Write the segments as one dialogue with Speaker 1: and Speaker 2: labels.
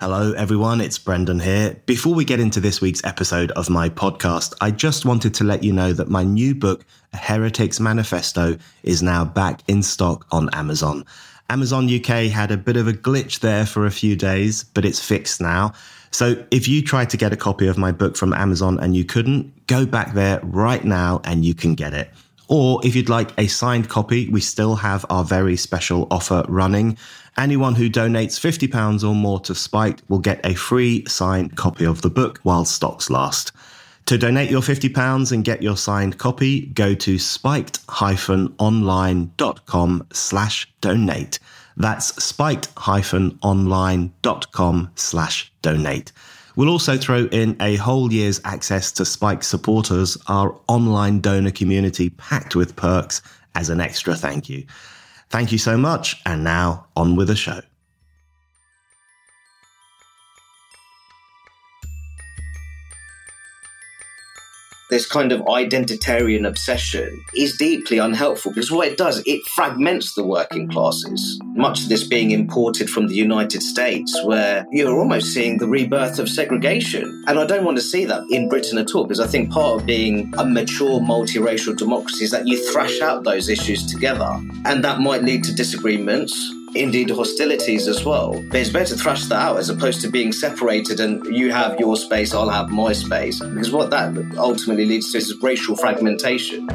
Speaker 1: Hello, everyone. It's Brendan here. Before we get into this week's episode of my podcast, I just wanted to let you know that my new book, A Heretic's Manifesto, is now back in stock on Amazon. Amazon UK had a bit of a glitch there for a few days, but it's fixed now. So if you tried to get a copy of my book from Amazon and you couldn't, go back there right now and you can get it. Or if you'd like a signed copy, we still have our very special offer running. Anyone who donates £50 or more to Spiked will get a free signed copy of the book while stocks last. To donate your £50 and get your signed copy, go to spiked-online.com slash donate. That's spiked-online.com slash donate. We'll also throw in a whole year's access to Spike supporters, our online donor community packed with perks as an extra thank you. Thank you so much, and now on with the show.
Speaker 2: This kind of identitarian obsession is deeply unhelpful because what it does, it fragments the working classes. Much of this being imported from the United States, where you're almost seeing the rebirth of segregation. And I don't want to see that in Britain at all, because I think part of being a mature multiracial democracy is that you thrash out those issues together. And that might lead to disagreements indeed hostilities as well. But it's better to thrash that out as opposed to being separated and you have your space, I'll have my space. Because what that ultimately leads to is racial fragmentation.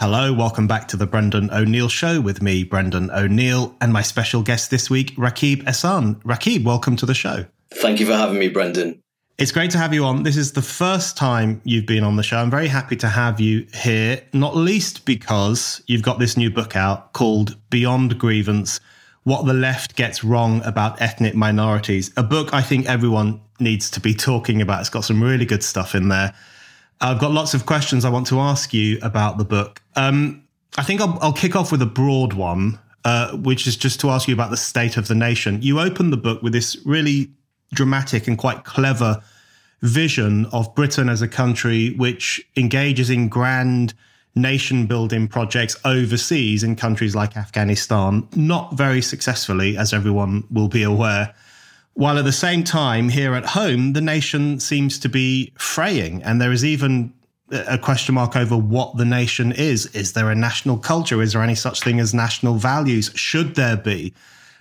Speaker 1: Hello, welcome back to the Brendan O'Neill Show with me, Brendan O'Neill, and my special guest this week, Rakib Ehsan. Rakib, welcome to the show.
Speaker 2: Thank you for having me, Brendan.
Speaker 1: It's great to have you on. This is the first time you've been on the show. I'm very happy to have you here, not least because you've got this new book out called Beyond Grievance What the Left Gets Wrong About Ethnic Minorities. A book I think everyone needs to be talking about. It's got some really good stuff in there. I've got lots of questions I want to ask you about the book. Um, I think I'll, I'll, kick off with a broad one, uh, which is just to ask you about the state of the nation. You open the book with this really dramatic and quite clever vision of Britain as a country which engages in grand nation building projects overseas in countries like Afghanistan, not very successfully, as everyone will be aware. While at the same time, here at home, the nation seems to be fraying, and there is even a question mark over what the nation is. Is there a national culture? Is there any such thing as national values? Should there be?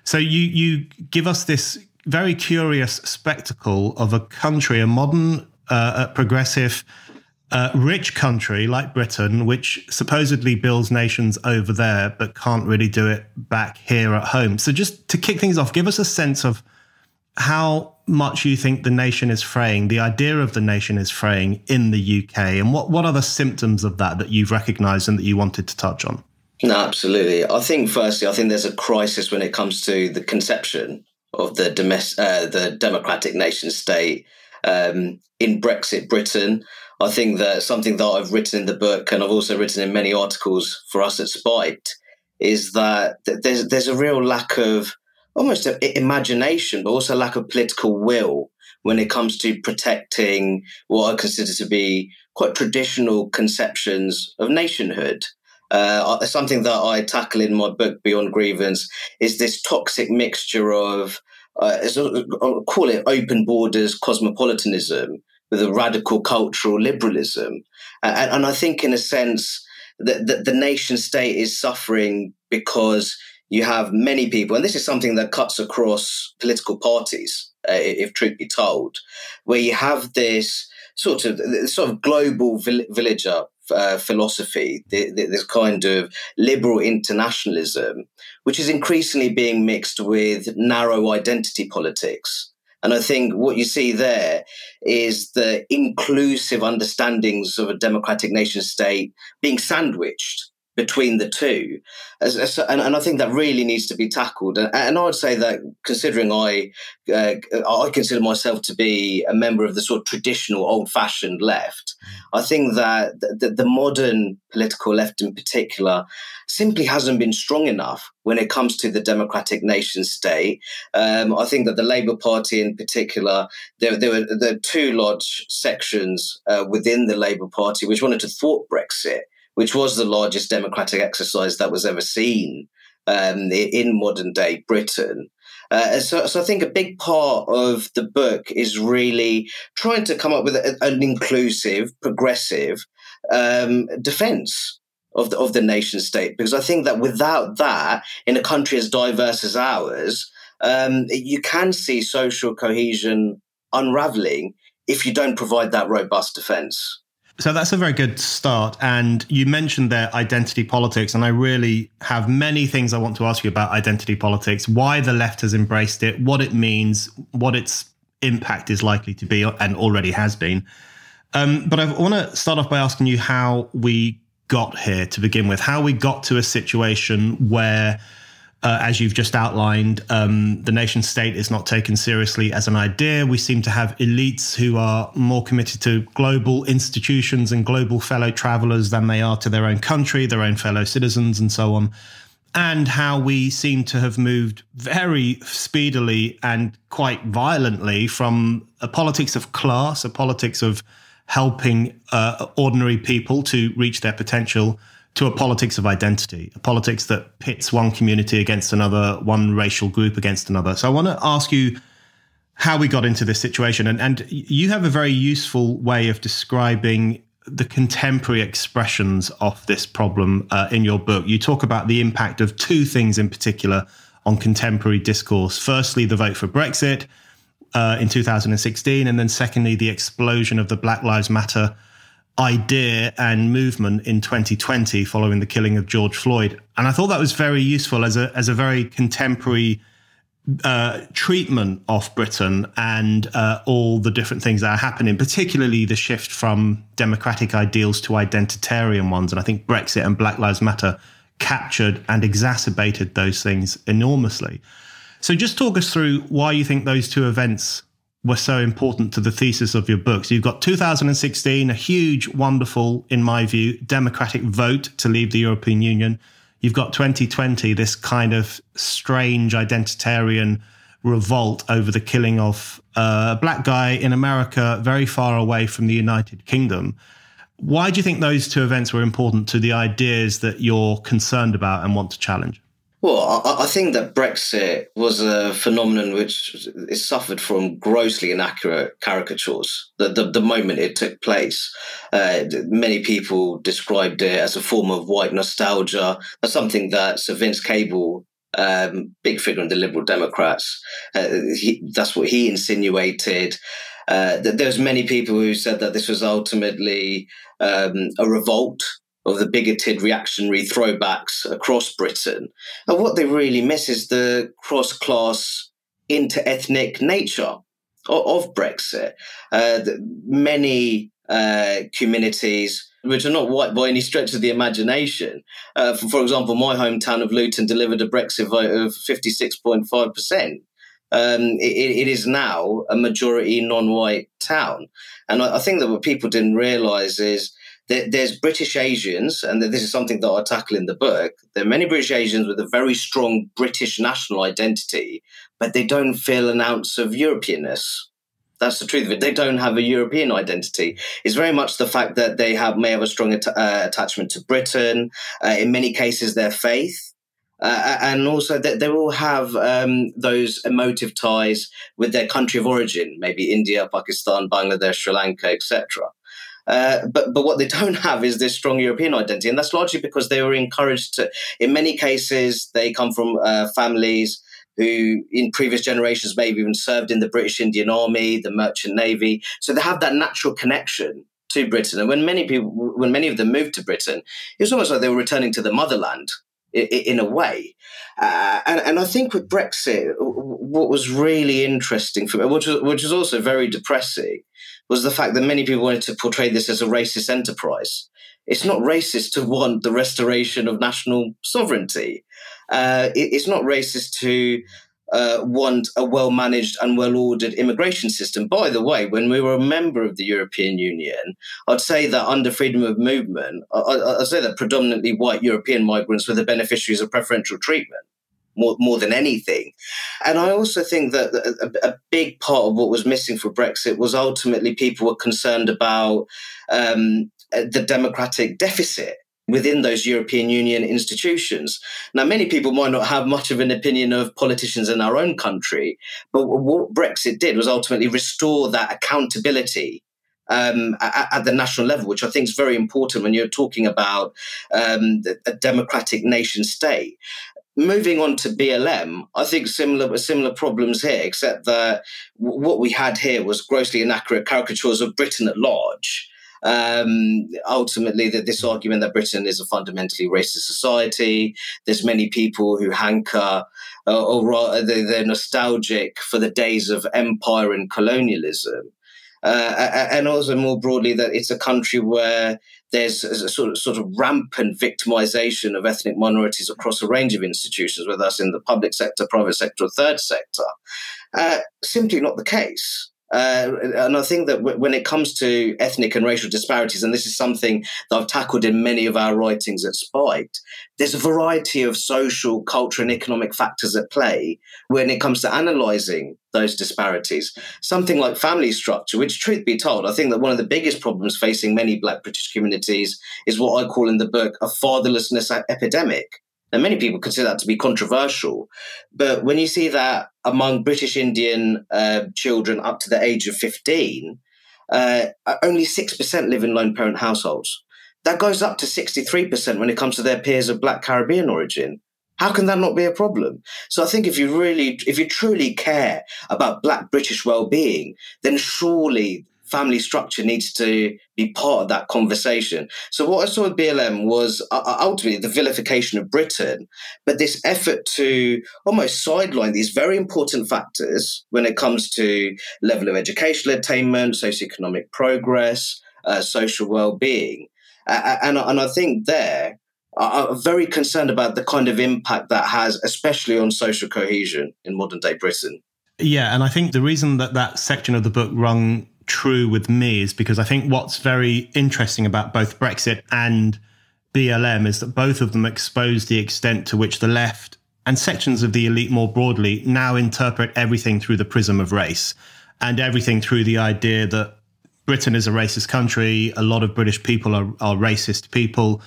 Speaker 1: So you you give us this very curious spectacle of a country, a modern, uh, progressive, uh, rich country like Britain, which supposedly builds nations over there, but can't really do it back here at home. So, just to kick things off, give us a sense of how much you think the nation is fraying, the idea of the nation is fraying in the UK, and what, what are the symptoms of that that you've recognized and that you wanted to touch on?
Speaker 2: No, absolutely. I think, firstly, I think there's a crisis when it comes to the conception of the domestic, uh, the democratic nation state um, in Brexit Britain. I think that something that I've written in the book, and I've also written in many articles for us at Spiked, is that there's there's a real lack of almost imagination, but also lack of political will when it comes to protecting what I consider to be quite traditional conceptions of nationhood. Uh, something that I tackle in my book Beyond Grievance is this toxic mixture of uh, I'll call it open borders cosmopolitanism with a radical cultural liberalism, and, and I think in a sense that the, the nation state is suffering because you have many people, and this is something that cuts across political parties, uh, if truth be told, where you have this sort of sort of global villager uh, philosophy, this kind of liberal internationalism, which is increasingly being mixed with narrow identity politics. And I think what you see there is the inclusive understandings of a democratic nation state being sandwiched between the two. As, and, and, I think that really needs to be tackled. And, and I would say that considering I, uh, I consider myself to be a member of the sort of traditional old fashioned left, I think that the, the, modern political left in particular simply hasn't been strong enough when it comes to the democratic nation state. Um, I think that the Labour Party in particular, there, there were there are two large sections uh, within the Labour Party which wanted to thwart Brexit which was the largest democratic exercise that was ever seen um, in modern day Britain. Uh, so, so I think a big part of the book is really trying to come up with a, an inclusive, progressive um, defense of the, of the nation state, because I think that without that, in a country as diverse as ours, um, you can see social cohesion unraveling if you don't provide that robust defense.
Speaker 1: So that's a very good start. And you mentioned their identity politics, and I really have many things I want to ask you about identity politics, why the left has embraced it, what it means, what its impact is likely to be, and already has been. Um, but I want to start off by asking you how we got here to begin with, how we got to a situation where uh, as you've just outlined, um, the nation state is not taken seriously as an idea. We seem to have elites who are more committed to global institutions and global fellow travelers than they are to their own country, their own fellow citizens, and so on. And how we seem to have moved very speedily and quite violently from a politics of class, a politics of helping uh, ordinary people to reach their potential to a politics of identity, a politics that pits one community against another, one racial group against another. So I want to ask you how we got into this situation. And, and you have a very useful way of describing the contemporary expressions of this problem uh, in your book. You talk about the impact of two things in particular on contemporary discourse. Firstly, the vote for Brexit uh, in 2016, and then secondly, the explosion of the Black Lives Matter idea and movement in 2020 following the killing of George Floyd. And I thought that was very useful as a, as a very contemporary uh, treatment of Britain and uh, all the different things that are happening, particularly the shift from democratic ideals to identitarian ones. And I think Brexit and Black Lives Matter captured and exacerbated those things enormously. So just talk us through why you think those two events were so important to the thesis of your book. So you've got 2016, a huge, wonderful, in my view, democratic vote to leave the European Union. You've got 2020, this kind of strange identitarian revolt over the killing of a black guy in America, very far away from the United Kingdom. Why do you think those two events were important to the ideas that you're concerned about and want to challenge?
Speaker 2: Well, I, think that Brexit was a phenomenon which is suffered from grossly inaccurate caricatures. The, the, the moment it took place, uh, many people described it as a form of white nostalgia. That's something that Sir Vince Cable, um, big figure in the Liberal Democrats, uh, he, that's what he insinuated. Uh, there's many people who said that this was ultimately um, a revolt of the bigoted reactionary throwbacks across Britain. And what they really miss is the cross class, inter ethnic nature of, of Brexit. Uh, many uh, communities which are not white by any stretch of the imagination. Uh, for, for, example, my hometown of Luton delivered a Brexit vote of 56.5%. Um, it, it is now a majority non white town. And I, I, think that what people didn't realize is there's British Asians, and this is something that I tackle in the book. There are many British Asians with a very strong British national identity, but they don't feel an ounce of Europeanness. That's the truth of it. They don't have a European identity. It's very much the fact that they have may have a strong at- uh, attachment to Britain. Uh, in many cases, their faith. Uh, and also that they will have um, those emotive ties with their country of origin, maybe India, Pakistan, Bangladesh, Sri Lanka, etc. Uh, but but what they don't have is this strong European identity, and that's largely because they were encouraged to. In many cases, they come from uh, families who, in previous generations, maybe even served in the British Indian Army, the Merchant Navy, so they have that natural connection to Britain. And when many people, when many of them moved to Britain, it was almost like they were returning to the motherland in a way. Uh, and, and I think with Brexit, what was really interesting for me, which was, which was also very depressing, was the fact that many people wanted to portray this as a racist enterprise. It's not racist to want the restoration of national sovereignty. Uh, it, it's not racist to uh, want a well managed and well ordered immigration system. By the way, when we were a member of the European Union, I'd say that under freedom of movement, I, would say that predominantly white European migrants were the beneficiaries of preferential treatment. More, more than anything. And I also think that a, a, big part of what was missing for Brexit was ultimately people were concerned about um, the democratic deficit within those European Union institutions. Now, many people might not have much of an opinion of politicians in our own country, but what Brexit did was ultimately restore that accountability. Um, at, at, the national level, which I think is very important when you're talking about um, a democratic nation state. Moving on to BLM, I think similar similar problems here, except that what we had here was grossly inaccurate caricatures of Britain at large um, ultimately that this argument that Britain is a fundamentally racist society. There's many people who hanker uh, or rather they're nostalgic for the days of empire and colonialism. Uh, and also more broadly that it's a country where there's a sort of sort of rampant victimization of ethnic minorities across a range of institutions, whether that's in the public sector, private sector, or third sector. Uh, simply not the case. Uh, and I think that w- when it comes to ethnic and racial disparities, and this is something that I've tackled in many of our writings at Spiked, there's a variety of social, cultural, and economic factors at play when it comes to analysing those disparities. Something like family structure, which, truth be told, I think that one of the biggest problems facing many Black British communities is what I call in the book a fatherlessness epidemic. And many people consider that to be controversial. But when you see that among British Indian uh, children up to the age of 15, uh, only 6% live in lone parent households. That goes up to 63% when it comes to their peers of Black Caribbean origin. How can that not be a problem? So I think if you really, if you truly care about Black British well-being, then surely family structure needs to be part of that conversation. So what I saw with BLM was uh, uh, ultimately the vilification of Britain, but this effort to almost sideline these very important factors when it comes to level of educational attainment, socioeconomic progress, uh, social well-being, uh, and and I think there. I'm very concerned about the kind of impact that has, especially on social cohesion in modern day Britain.
Speaker 1: Yeah, and I think the reason that that section of the book rung true with me is because I think what's very interesting about both Brexit and BLM is that both of them expose the extent to which the left and sections of the elite more broadly now interpret everything through the prism of race and everything through the idea that Britain is a racist country, a lot of British people are, are racist people.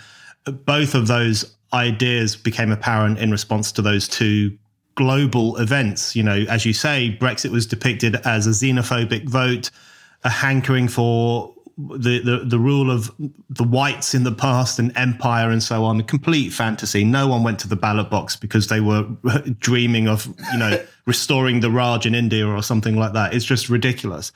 Speaker 1: Both of those ideas became apparent in response to those two global events. You know, as you say, Brexit was depicted as a xenophobic vote a hankering for the, the, the rule of the whites in the past and empire and so on. A complete fantasy. No one went to the ballot box because they were dreaming of, you know, restoring the Raj in India or something like that. It's just ridiculous.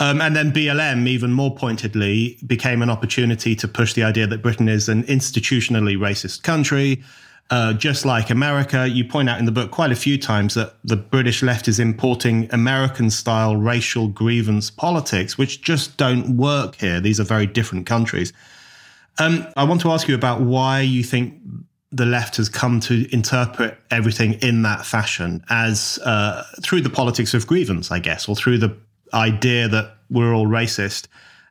Speaker 1: Um, and then BLM, even more pointedly, became an opportunity to push the idea that Britain is an institutionally racist country, uh, just like America, you point out in the book quite a few times that the British left is importing American style racial grievance politics, which just don't work here. These are very different countries. Um, I want to ask you about why you think the left has come to interpret everything in that fashion as uh, through the politics of grievance, I guess, or through the idea that we're all racist,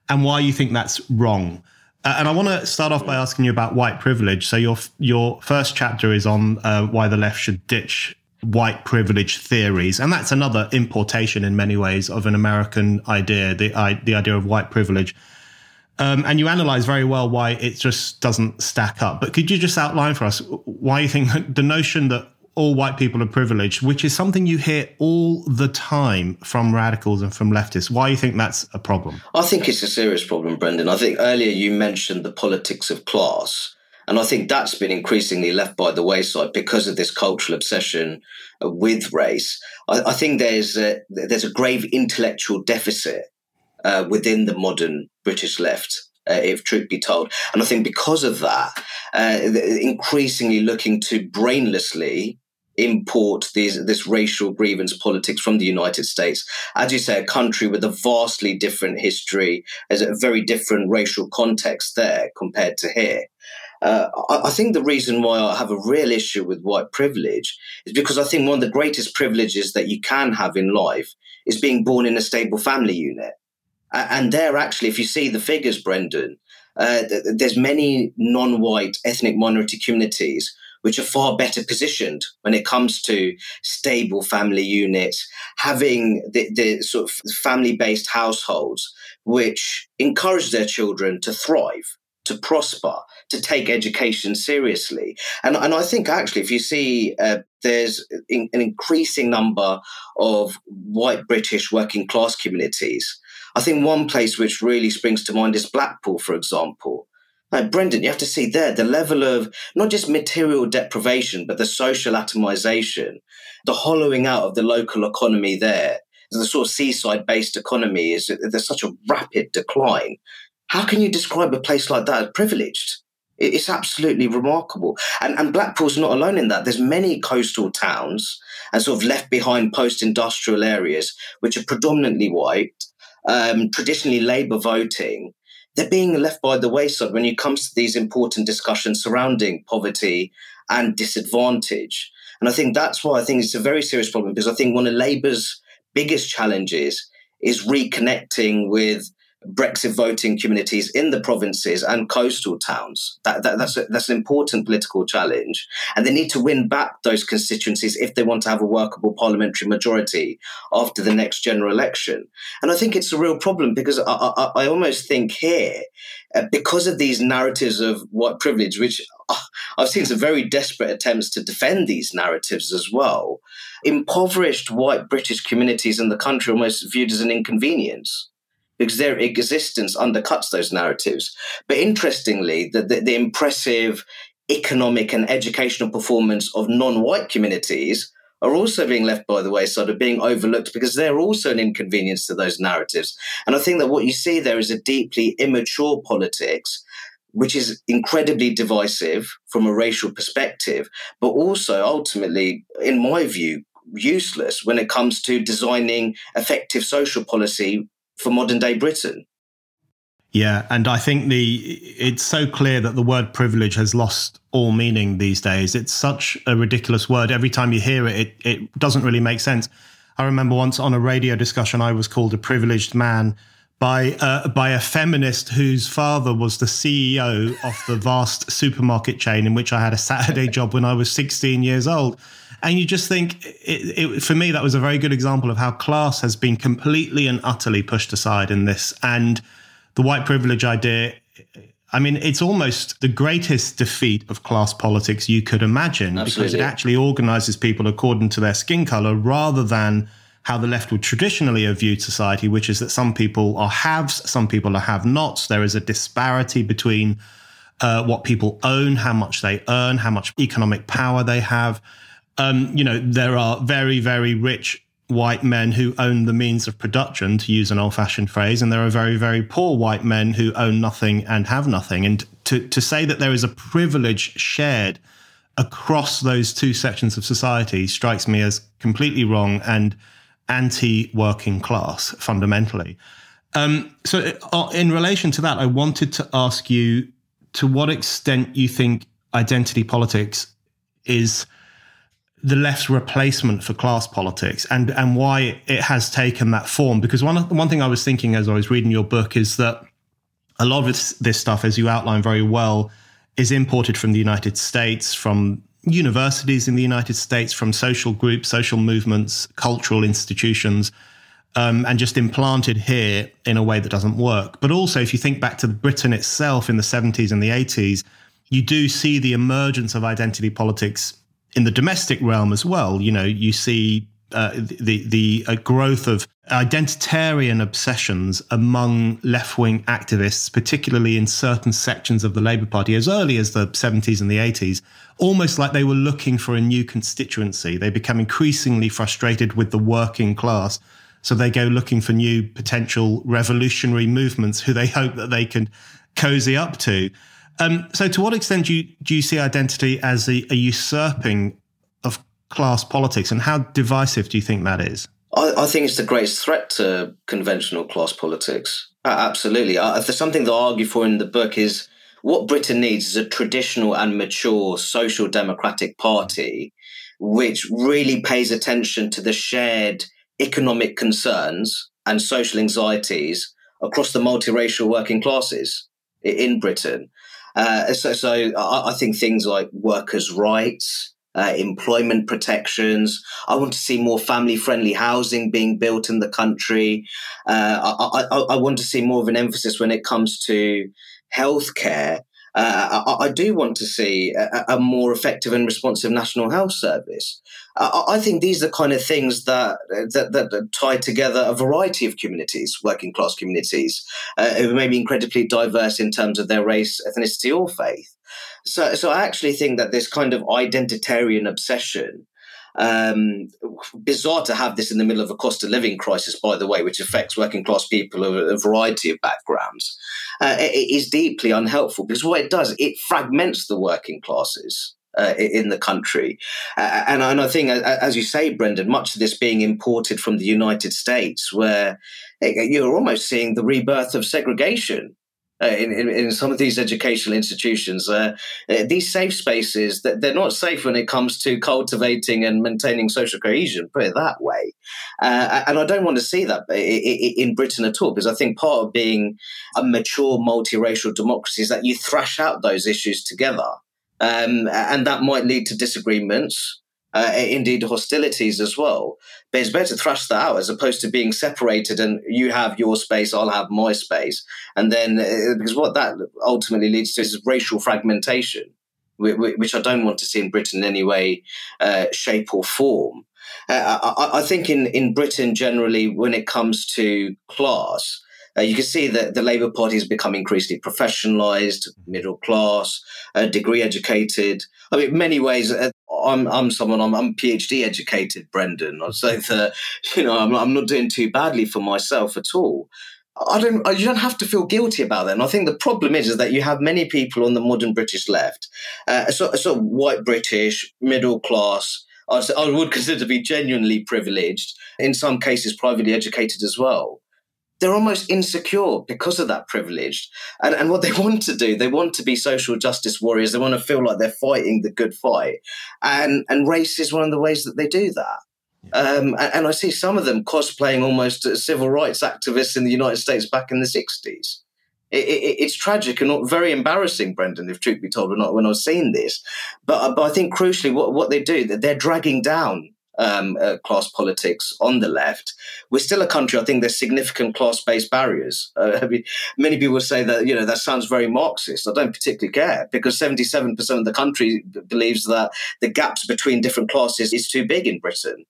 Speaker 1: and why you think that's wrong. Uh, and I want to start off by asking you about white privilege. So your your first chapter is on uh, why the left should ditch white privilege theories, and that's another importation in many ways of an American idea, the the idea of white privilege. Um, and you analyze very well why it just doesn't stack up. But could you just outline for us why you think the notion that all white people are privileged, which is something you hear all the time from radicals and from leftists. Why do you think that's a problem?
Speaker 2: I think it's a serious problem, Brendan. I think earlier you mentioned the politics of class. And I think that's been increasingly left by the wayside because of this cultural obsession with race. I, I think there's a, there's a grave intellectual deficit uh, within the modern British left. Uh, if truth be told. And I think because of that, uh, increasingly looking to brainlessly import these, this racial grievance politics from the United States. As you say, a country with a vastly different history, has a very different racial context there compared to here. Uh, I, I, think the reason why I have a real issue with white privilege is because I think one of the greatest privileges that you can have in life is being born in a stable family unit. And there, actually, if you see the figures, Brendan, uh, there's many non-white ethnic minority communities which are far better positioned when it comes to stable family units, having the, the sort of family-based households which encourage their children to thrive to prosper, to take education seriously. And, and I think actually, if you see uh, there's in, an increasing number of white British working class communities, I think one place which really springs to mind is Blackpool, for example. Like Brendan, you have to see there the level of not just material deprivation, but the social atomization, the hollowing out of the local economy there. The sort of seaside based economy is there's such a rapid decline. How can you describe a place like that as privileged? It's absolutely remarkable. And, and Blackpool's not alone in that. There's many coastal towns and sort of left behind post industrial areas, which are predominantly white, um, traditionally Labour voting. They're being left by the wayside when it comes to these important discussions surrounding poverty and disadvantage. And I think that's why I think it's a very serious problem because I think one of Labour's biggest challenges is reconnecting with Brexit voting communities in the provinces and coastal towns. That, that, that's, a, that's an important political challenge. And they need to win back those constituencies if they want to have a workable parliamentary majority after the next general election. And I think it's a real problem because I, I, I almost think here, uh, because of these narratives of white privilege, which uh, I've seen some very desperate attempts to defend these narratives as well, impoverished white British communities in the country almost viewed as an inconvenience because their existence undercuts those narratives. But interestingly, the, the, the impressive economic and educational performance of non-white communities are also being left by the wayside, of being overlooked because they're also an inconvenience to those narratives. And I think that what you see there is a deeply immature politics, which is incredibly divisive from a racial perspective, but also ultimately, in my view, useless when it comes to designing effective social policy for modern day Britain.
Speaker 1: Yeah, and I think the it's so clear that the word privilege has lost all meaning these days. It's such a ridiculous word. Every time you hear it, it, it doesn't really make sense. I remember once on a radio discussion, I was called a privileged man by uh, by a feminist whose father was the CEO of the vast supermarket chain in which I had a Saturday job when I was 16 years old. And you just think, it, it, for me, that was a very good example of how class has been completely and utterly pushed aside in this. And the white privilege idea, I mean, it's almost the greatest defeat of class politics you could imagine Absolutely. because it actually organizes people according to their skin color rather than how the left would traditionally have viewed society, which is that some people are haves, some people are have nots. There is a disparity between uh, what people own, how much they earn, how much economic power they have um, you know, there are very, very rich white men who own the means of production, to use an old fashioned phrase, and there are very, very poor white men who own nothing and have nothing. And to, to say that there is a privilege shared across those two sections of society strikes me as completely wrong and anti working class fundamentally. Um, so, uh, in relation to that, I wanted to ask you to what extent you think identity politics is the left's replacement for class politics and and why it has taken that form. Because one one thing I was thinking as I was reading your book is that a lot of this, stuff as you outline very well is imported from the United States from universities in the United States from social groups social movements cultural institutions um, and just implanted here in a way that doesn't work. But also if you think back to Britain itself in the 70s and the 80s you do see the emergence of identity politics in the domestic realm as well, you know, you see uh, the the uh, growth of identitarian obsessions among left wing activists, particularly in certain sections of the Labour Party, as early as the 70s and the 80s, almost like they were looking for a new constituency. They become increasingly frustrated with the working class. So they go looking for new potential revolutionary movements who they hope that they can cozy up to. Um, so, to what extent do you, do you see identity as a, a usurping of class politics, and how divisive do you think that is?
Speaker 2: I, I think it's the greatest threat to conventional class politics. Uh, absolutely. There's something that I argue for in the book is what Britain needs is a traditional and mature social democratic party which really pays attention to the shared economic concerns and social anxieties across the multiracial working classes in Britain. Uh, so, so I, I, think things like workers' rights, uh, employment protections. I want to see more family-friendly housing being built in the country. Uh, I, I, I, want to see more of an emphasis when it comes to healthcare. Uh, I, do want to see a, a, more effective and responsive national health service. I think these are kind of things that, that, that tie together a variety of communities, working class communities, uh, who may be incredibly diverse in terms of their race, ethnicity, or faith. So, so I actually think that this kind of identitarian obsession um, bizarre to have this in the middle of a cost of living crisis, by the way, which affects working class people of a variety of backgrounds. Uh, it is deeply unhelpful because what it does, it fragments the working classes uh, in the country. Uh, and, and, I think, as you say, Brendan, much of this being imported from the United States, where you're almost seeing the rebirth of segregation. Uh, in, in, in, some of these educational institutions, uh, uh, these safe spaces, they're not safe when it comes to cultivating and maintaining social cohesion, put it that way. Uh, and I don't want to see that in Britain at all, because I think part of being a mature multiracial democracy is that you thrash out those issues together um, and that might lead to disagreements, uh, indeed hostilities as well. But it's better to thrash that out as opposed to being separated and you have your space, I'll have my space, and then uh, because what that ultimately leads to is racial fragmentation, which I don't want to see in Britain in any way, uh, shape, or form. Uh, I, I, think in, in Britain generally, when it comes to class, uh, you can see that the Labour Party has become increasingly professionalised, middle class, uh, degree educated. I mean, in many ways, uh, I'm, I'm someone, I'm, I'm PhD educated, Brendan. Say that, you know, I'm, I'm not doing too badly for myself at all. I don't. You don't have to feel guilty about that. And I think the problem is, is that you have many people on the modern British left, uh, of white British, middle class. I would consider to be genuinely privileged. In some cases, privately educated as well they're almost insecure because of that privilege. And, and what they want to do, they want to be social justice warriors. They want to feel like they're fighting the good fight. And, and race is one of the ways that they do that. Um, and, and, I see some of them cosplaying almost as civil rights activists in the United States back in the 60s. It, it, it's tragic and very embarrassing, Brendan, if truth be told, when I, when I was seeing this. But, but I think crucially, what, what they do, that they're dragging down um, uh, class politics on the left. We're still a country. I think there's significant class-based barriers. Uh, I mean, many people say that you know that sounds very Marxist. I don't particularly care because 77% of the country believes that the gaps between different classes is too big in Britain.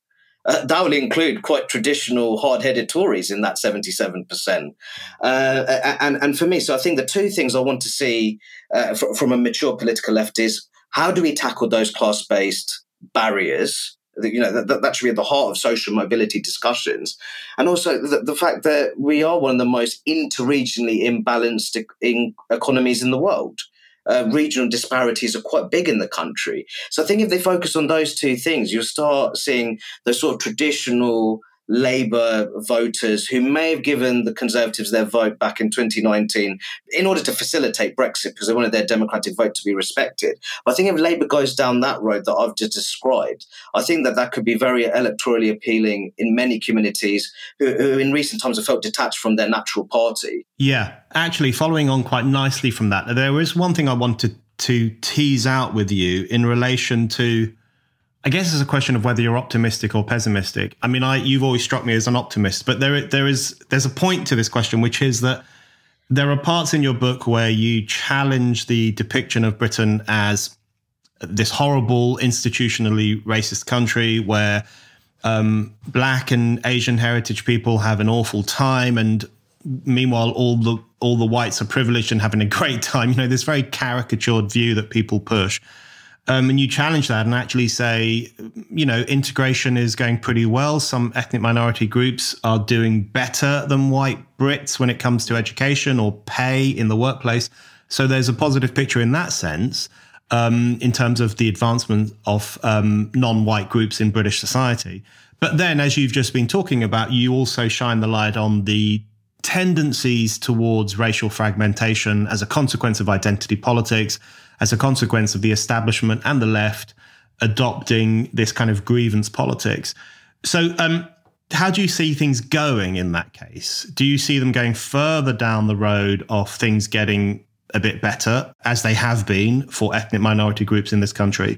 Speaker 2: Uh, that will include quite traditional, hard-headed Tories in that 77%. Uh, and, and for me, so I think the two things I want to see uh, from a mature political left is how do we tackle those class-based barriers you know that, that should be at the heart of social mobility discussions. And also the, the fact that we are one of the most interregionally imbalanced in economies in the world. Uh, regional disparities are quite big in the country. So i think if they focus on those two things you'll start seeing the sort of traditional Labour voters who may have given the Conservatives their vote back in 2019 in order to facilitate Brexit because they wanted their democratic vote to be respected. I think if Labour goes down that road that I've just described, I think that that could be very electorally appealing in many communities who, who in recent times have felt detached from their natural party.
Speaker 1: Yeah, actually, following on quite nicely from that, there is one thing I wanted to tease out with you in relation to I guess it's a question of whether you're optimistic or pessimistic. I mean, I you've always struck me as an optimist, but there there is there's a point to this question, which is that there are parts in your book where you challenge the depiction of Britain as this horrible, institutionally racist country where um, black and Asian heritage people have an awful time, and meanwhile, all the all the whites are privileged and having a great time. You know, this very caricatured view that people push. Um, and you challenge that and actually say, you know, integration is going pretty well. Some ethnic minority groups are doing better than white Brits when it comes to education or pay in the workplace. So there's a positive picture in that sense. um, in terms of the advancement of um, non white groups in British society. But then, as you've just been talking about, you also shine the light on the tendencies towards racial fragmentation as a consequence of identity politics, as a consequence of the establishment and the left adopting this kind of grievance politics. So, um, how do you see things going in that case? Do you see them going further down the road of things getting a bit better, as they have been for ethnic minority groups in this country?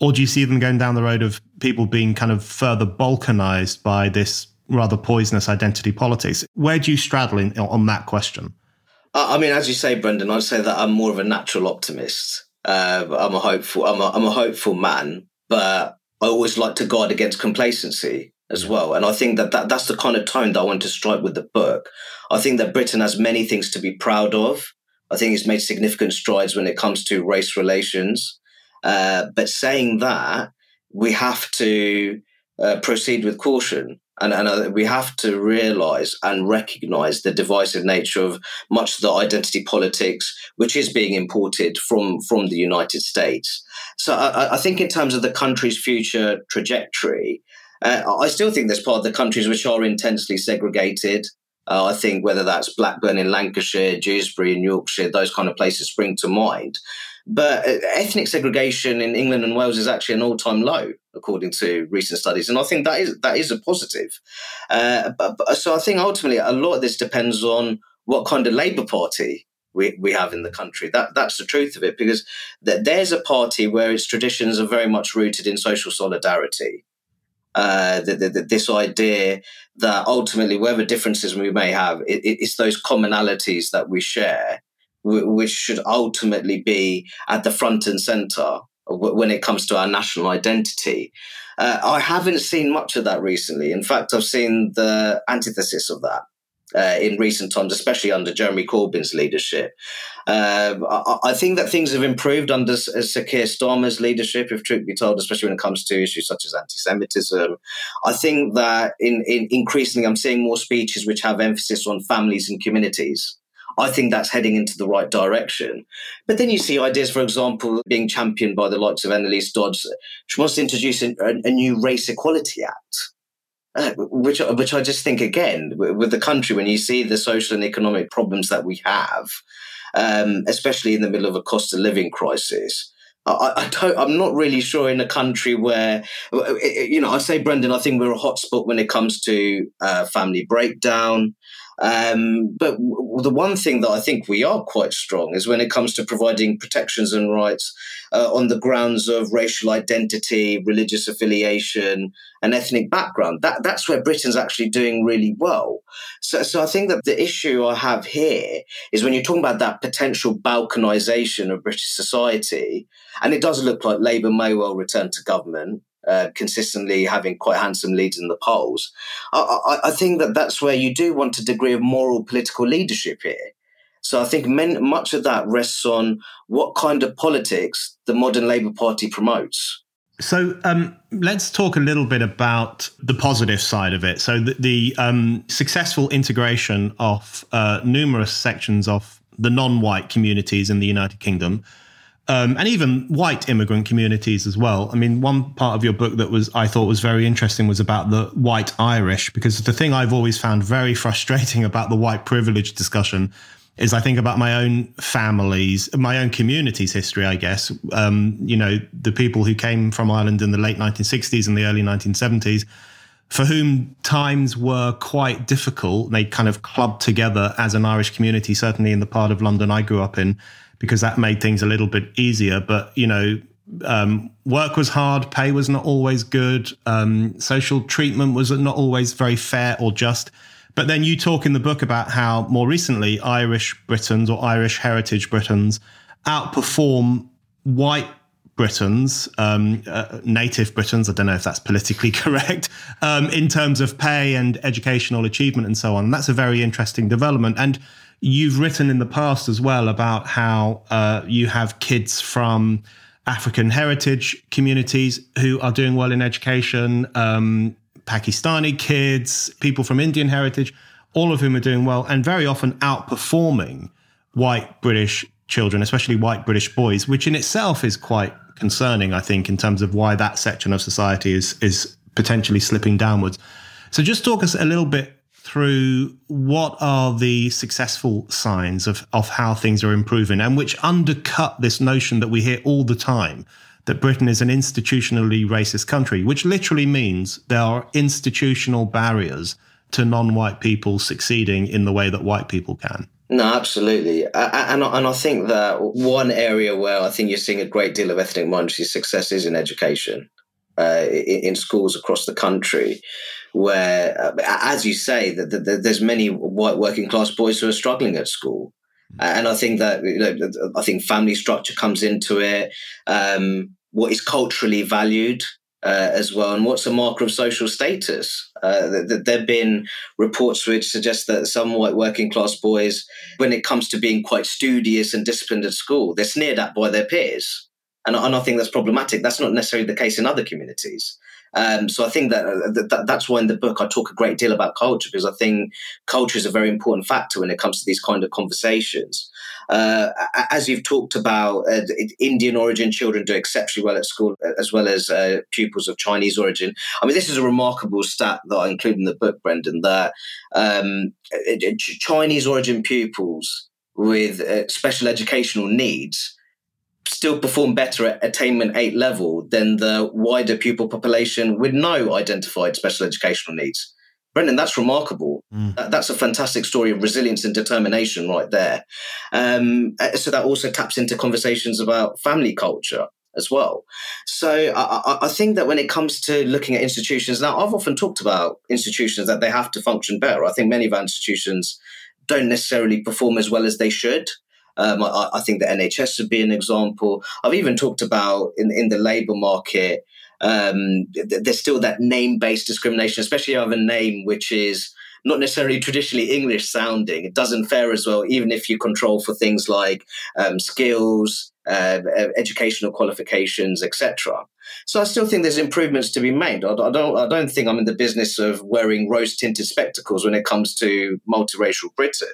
Speaker 1: Or do you see them going down the road of people being kind of further balkanized by this rather poisonous identity politics? Where do you straddle in, on that question?
Speaker 2: I mean, as you say, Brendan, I'd say that I'm more of a natural optimist. Uh, I'm a hopeful. I'm a, I'm a hopeful man, but I always like to guard against complacency as well. And I think that, that that's the kind of tone that I want to strike with the book. I think that Britain has many things to be proud of. I think it's made significant strides when it comes to race relations. Uh, but saying that, we have to uh, proceed with caution. And, and uh, we have to realize and recognize the divisive nature of much of the identity politics, which is being imported from, from the United States. So I, I think, in terms of the country's future trajectory, uh, I still think there's part of the countries which are intensely segregated. Uh, I think whether that's Blackburn in Lancashire, Dewsbury in Yorkshire, those kind of places spring to mind. But uh, ethnic segregation in England and Wales is actually an all-time low, according to recent studies, and I think that is that is a positive. Uh, but, but, so I think ultimately a lot of this depends on what kind of Labour Party we, we have in the country. That that's the truth of it, because th- there's a party where its traditions are very much rooted in social solidarity. Uh, the, the, this idea that ultimately, whatever differences we may have, it, it's those commonalities that we share which should ultimately be at the front and center when it comes to our national identity. Uh, I haven't seen much of that recently. In fact, I've seen the antithesis of that. Uh, in recent times, especially under Jeremy Corbyn's leadership. Uh, I, I, think that things have improved under Sir Keir Starmer's leadership, if truth be told, especially when it comes to issues such as anti-Semitism. I think that in, in increasingly, I'm seeing more speeches which have emphasis on families and communities. I think that's heading into the right direction. But then you see ideas, for example, being championed by the likes of Anneliese Dodds, she wants to introduce a, a new race equality act. Uh, which, which I just think again with the country when you see the social and economic problems that we have, um, especially in the middle of a cost of living crisis, I, I, don't. I'm not really sure in a country where, you know, I say, Brendan, I think we're a hotspot when it comes to uh, family breakdown. Um, but w- the one thing that I think we are quite strong is when it comes to providing protections and rights uh, on the grounds of racial identity, religious affiliation, and ethnic background. That that's where Britain's actually doing really well. So, so I think that the issue I have here is when you're talking about that potential balkanization of British society, and it does look like Labour may well return to government uh, consistently having quite handsome leads in the polls. I, I, I, think that that's where you do want a degree of moral political leadership here. So I think men, much of that rests on what kind of politics the modern Labour Party promotes.
Speaker 1: So um, let's talk a little bit about the positive side of it. So the, the um, successful integration of uh, numerous sections of the non-white communities in the United Kingdom um, and even white immigrant communities as well. I mean, one part of your book that was I thought was very interesting was about the white Irish, because the thing I've always found very frustrating about the white privilege discussion is I think about my own families, my own community's history, I guess. Um, you know, the people who came from Ireland in the late 1960s and the early 1970s, for whom times were quite difficult. They kind of clubbed together as an Irish community, certainly in the part of London I grew up in because that made things a little bit easier. But, you know, um, work was hard, pay was not always good, um, social treatment was not always very fair or just. But then you talk in the book about how more recently Irish Britons or Irish heritage Britons outperform white Britons, um, uh, native Britons, I don't know if that's politically correct, um, in terms of pay and educational achievement and so on. And that's a very interesting development. And You've written in the past as well about how uh, you have kids from African heritage communities who are doing well in education, um, Pakistani kids, people from Indian heritage, all of whom are doing well and very often outperforming white British children, especially white British boys, which in itself is quite concerning, I think, in terms of why that section of society is is potentially slipping downwards. So just talk us a little bit through what are the successful signs of, of how things are improving and which undercut this notion that we hear all the time that Britain is an institutionally racist country, which literally means there are institutional barriers to non white people succeeding in the way that white people can.
Speaker 2: No, absolutely, and and I think that one area where I think you're seeing a great deal of ethnic minority success is in education, uh, in schools across the country, where, uh, as you say, that, that there's many white working class boys who are struggling at school, and I think that you know, I think family structure comes into it. Um, what is culturally valued uh, as well, and what's a marker of social status. Uh, there have been reports which suggest that some white working class boys, when it comes to being quite studious and disciplined at school, they're sneered at by their peers. And, and I think that's problematic. That's not necessarily the case in other communities. Um, so I think that, uh, that, that's why in the book I talk a great deal about culture because I think culture is a very important factor when it comes to these kind of conversations. Uh, as you've talked about, uh, Indian origin children do exceptionally well at school, as well as uh, pupils of Chinese origin. I mean, this is a remarkable stat that I include in the book, Brendan, that um, Chinese origin pupils with uh, special educational needs still perform better at attainment eight level than the wider pupil population with no identified special educational needs. Brendan, that's remarkable. Mm. That's a fantastic story of resilience and determination right there. Um, uh, so that also taps into conversations about family culture as well. So I, I, think that when it comes to looking at institutions, now I've often talked about institutions that they have to function better. I think many of our institutions don't necessarily perform as well as they should. Um, I, I, think the NHS would be an example. I've even talked about in, in the labour market, um, th- there's still that name based discrimination, especially of a name which is not necessarily traditionally English sounding. It doesn't fare as well, even if you control for things like um, skills, uh, educational qualifications, etc. So I still think there's improvements to be made. I, I, don't. I don't think I'm in the business of wearing rose tinted spectacles when it comes to multiracial Britain.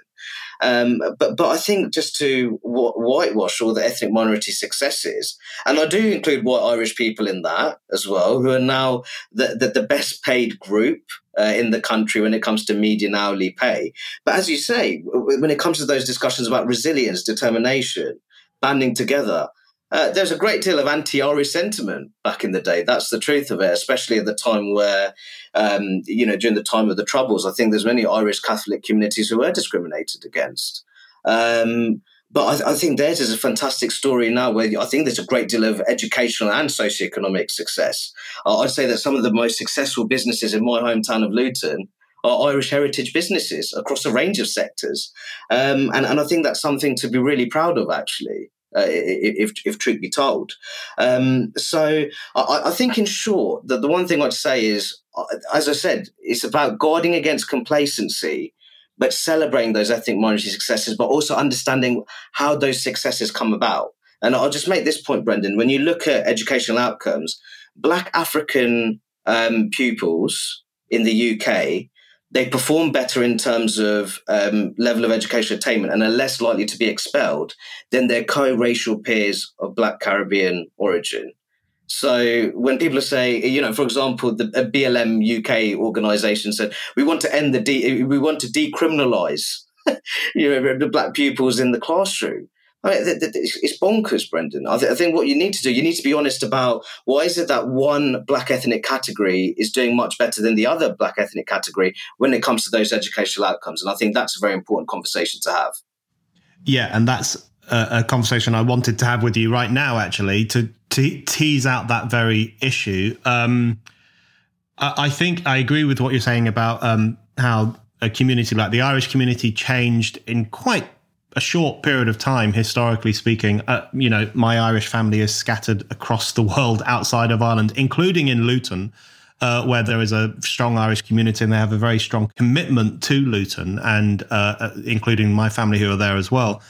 Speaker 2: Um, but but I think just to whitewash all the ethnic minority successes, and I do include white Irish people in that as well, who are now the the, the best paid group uh, in the country when it comes to median hourly pay. But as you say, when it comes to those discussions about resilience, determination, banding together, uh, there's a great deal of anti-Irish sentiment back in the day. That's the truth of it, especially at the time where, um, you know, during the time of the Troubles, I think there's many Irish Catholic communities who were discriminated against. Um, but I, I, think theirs is a fantastic story now where I think there's a great deal of educational and socioeconomic success. Uh, I'd say that some of the most successful businesses in my hometown of Luton are Irish heritage businesses across a range of sectors. Um, and, and I think that's something to be really proud of, actually uh, if, if truth be told. Um, so I, I, think, in short, that the one thing I'd say is, uh, as I said, it's about guarding against complacency, but celebrating those ethnic minority successes, but also understanding how those successes come about. And I'll just make this point, Brendan. When you look at educational outcomes, Black African um, pupils in the UK they perform better in terms of um, level of education attainment and are less likely to be expelled than their co-racial peers of Black Caribbean origin. So when people say, you know, for example, the BLM UK organisation said we want to end the de- we want to decriminalise, you know, the black pupils in the classroom. I mean, it's bonkers, Brendan. I, th- I, think what you need to do, you need to be honest about why is it that one black ethnic category is doing much better than the other black ethnic category when it comes to those educational outcomes. And I think that's a very important conversation to have.
Speaker 1: Yeah, and that's a, a conversation I wanted to have with you right now, actually, to, to tease out that very issue. Um, I, I, think I agree with what you're saying about um, how a community like the Irish community changed in quite a short period of time, historically speaking, uh, you know, my Irish family is scattered across the world outside of Ireland, including in Luton, uh, where there is a strong Irish community and they have a very strong commitment to Luton, and uh, uh including my family who are there as well.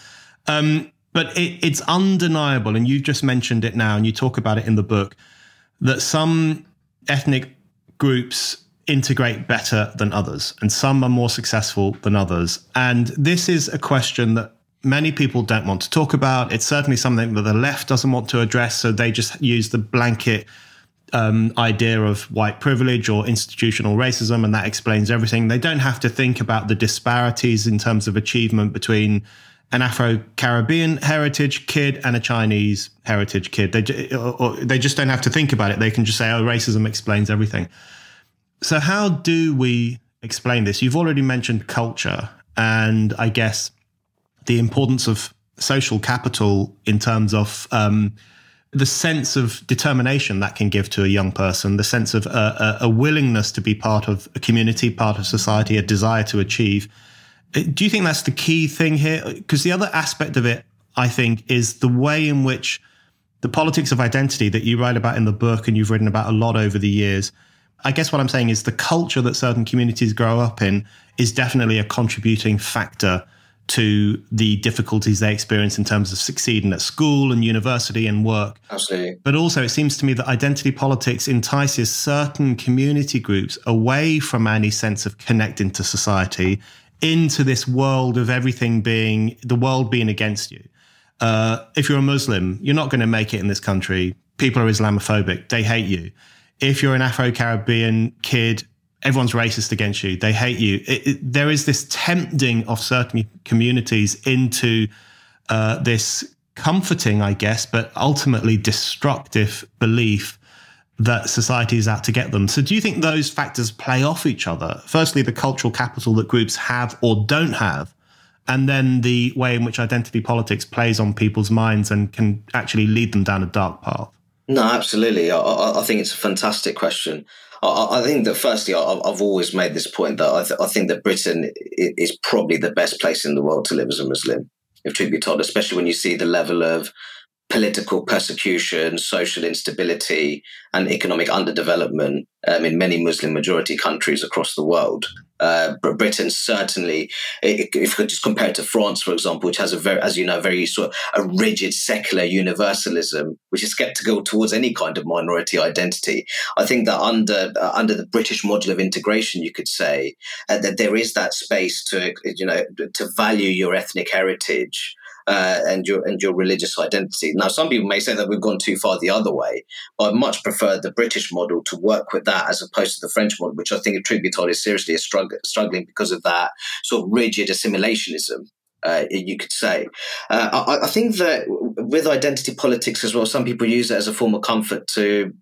Speaker 1: Um, but it, it's undeniable, and you've just mentioned it now, and you talk about it in the book, that some ethnic groups integrate better than others, and some are more successful than others. And this is a question that many people don't want to talk about. It's certainly something that the left doesn't want to address. So they just use the blanket um, idea of white privilege or institutional racism, and that explains everything. They don't have to think about the disparities in terms of achievement between an Afro Caribbean heritage kid and a Chinese heritage kid. They, or they just don't have to think about it. They can just say, oh, racism explains everything. So, how do we explain this? You've already mentioned culture, and I guess the importance of social capital in terms of um, the sense of determination that can give to a young person, the sense of a, a willingness to be part of a community, part of society, a desire to achieve. Uh, do you think that's the key thing here? Because the other aspect of it, I think, is the way in which the politics of identity that you write about in the book and you've written about a lot over the years. I guess what I'm saying is the culture that certain communities grow up in is definitely a contributing factor to the difficulties they experience in terms of succeeding at school and university and work.
Speaker 2: Absolutely.
Speaker 1: But also, it seems to me that identity politics entices certain community groups away from any sense of connecting to society into this world of everything being the world being against you. Uh, if you're a Muslim, you're not going to make it in this country. People are Islamophobic. They hate you. If you're an Afro Caribbean kid, everyone's racist against you. They hate you. It, it, there is this tempting of certain communities into uh, this comforting, I guess, but ultimately destructive belief that society is out to get them. So, do you think those factors play off each other? Firstly, the cultural capital that groups have or don't have, and then the way in which identity politics plays on people's minds and can actually lead them down a dark path.
Speaker 2: No, absolutely. I, I think it's a fantastic question. I, I think that firstly, I, have always made this point that I, th- I, think that Britain is probably the best place in the world to live as a Muslim, if truth be told, especially when you see the level of political persecution, social instability, and economic underdevelopment um, in many Muslim majority countries across the world. Uh, Britain certainly, if you could just compare it to France, for example, which has a very, as you know, very sort of a rigid secular universalism, which is skeptical towards any kind of minority identity. I think that under uh, under the British model of integration, you could say uh, that there is that space to you know to value your ethnic heritage uh, and your and your religious identity. Now, some people may say that we've gone too far the other way, but I much prefer the British model to work with that as opposed to the French model, which I think, truth be told, is seriously a strugg- struggling because of that sort of rigid assimilationism. Uh, you could say. Uh, I, I, think that with identity politics as well, some people use it as a form of comfort to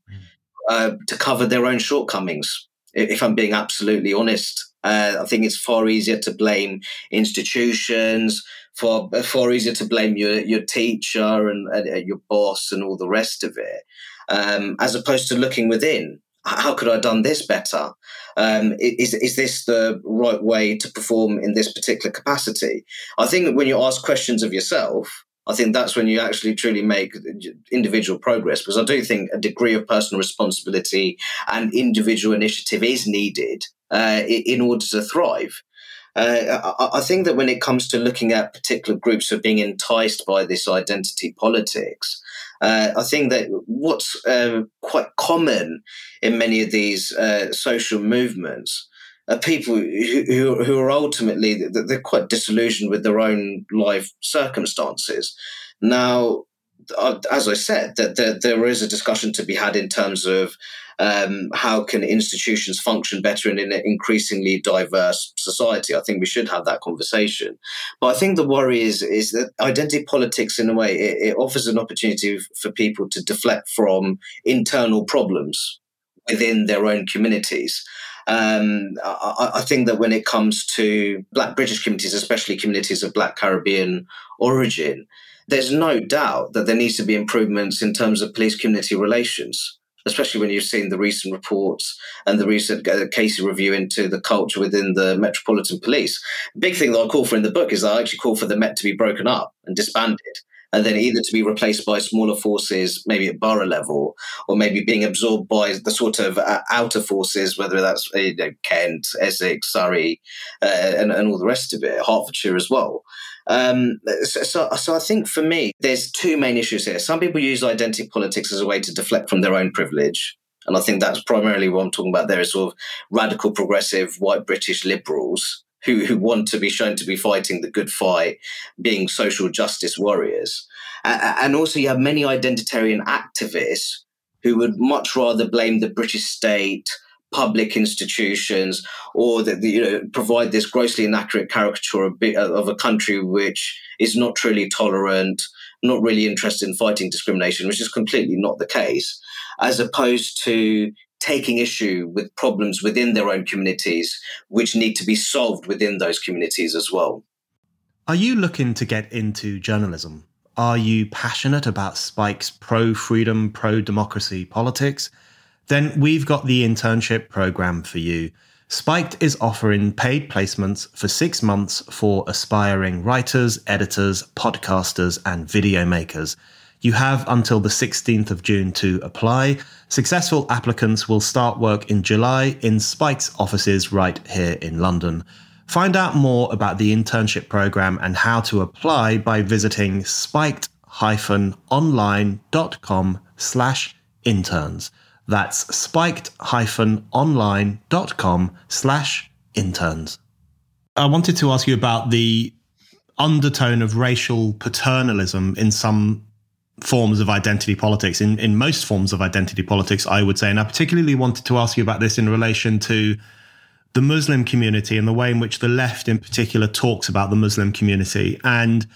Speaker 2: uh, to cover their own shortcomings. If I'm being absolutely honest, uh, I think it's far easier to blame institutions, far far easier to blame your your teacher and, and your boss and all the rest of it, um, as opposed to looking within. How could I have done this better? Um, is is this the right way to perform in this particular capacity? I think when you ask questions of yourself, I think that's when you actually truly make individual progress because I do think a degree of personal responsibility and individual initiative is needed uh, in order to thrive. Uh, I, I, think that when it comes to looking at particular groups who are being enticed by this identity politics, uh, I think that what's uh, quite common in many of these uh, social movements are people who, who, are ultimately they're quite disillusioned with their own life circumstances. Now, uh, as I said, that there is a discussion to be had in terms of um, how can institutions function better in an increasingly diverse society? I think we should have that conversation. But I think the worry is is that identity politics, in a way, it, it offers an opportunity for people to deflect from internal problems within their own communities. Um, I, I, think that when it comes to Black British communities, especially communities of Black Caribbean origin, there's no doubt that there needs to be improvements in terms of police community relations especially when you've seen the recent reports and the recent uh, case review into the culture within the Metropolitan Police. Big thing that I call for in the book is I actually call for the Met to be broken up and disbanded. And then either to be replaced by smaller forces, maybe at borough level, or maybe being absorbed by the sort of uh, outer forces, whether that's you know, Kent, Essex, Surrey, uh, and, and all the rest of it, Hertfordshire as well. Um, so, so, so, I think for me, there's two main issues here. Some people use identity politics as a way to deflect from their own privilege. And I think that's primarily what I'm talking about there is sort of radical progressive white British liberals who, who want to be shown to be fighting the good fight, being social justice warriors. And also, you have many identitarian activists who would much rather blame the British state, public institutions, or that you know provide this grossly inaccurate caricature of, of a country which is not truly tolerant, not really interested in fighting discrimination, which is completely not the case, as opposed to taking issue with problems within their own communities, which need to be solved within those communities as well.
Speaker 1: Are you looking to get into journalism? Are you passionate about spiked's pro freedom, pro democracy politics? Then we've got the internship program for you. Spiked is offering paid placements for six months for aspiring writers, editors, podcasters, and video makers. You have until the 16th of June to apply. Successful applicants will start work in July in spiked's offices right here in London. Find out more about the internship program and how to apply by visiting spiked-online.com slash interns. That's spiked-online.com slash interns. I wanted to ask you about the undertone of racial paternalism in some forms of identity politics, in, in most forms of identity politics, I would say. And I particularly wanted to ask you about this in relation to the Muslim community and the way in which the left in particular talks about the Muslim community. And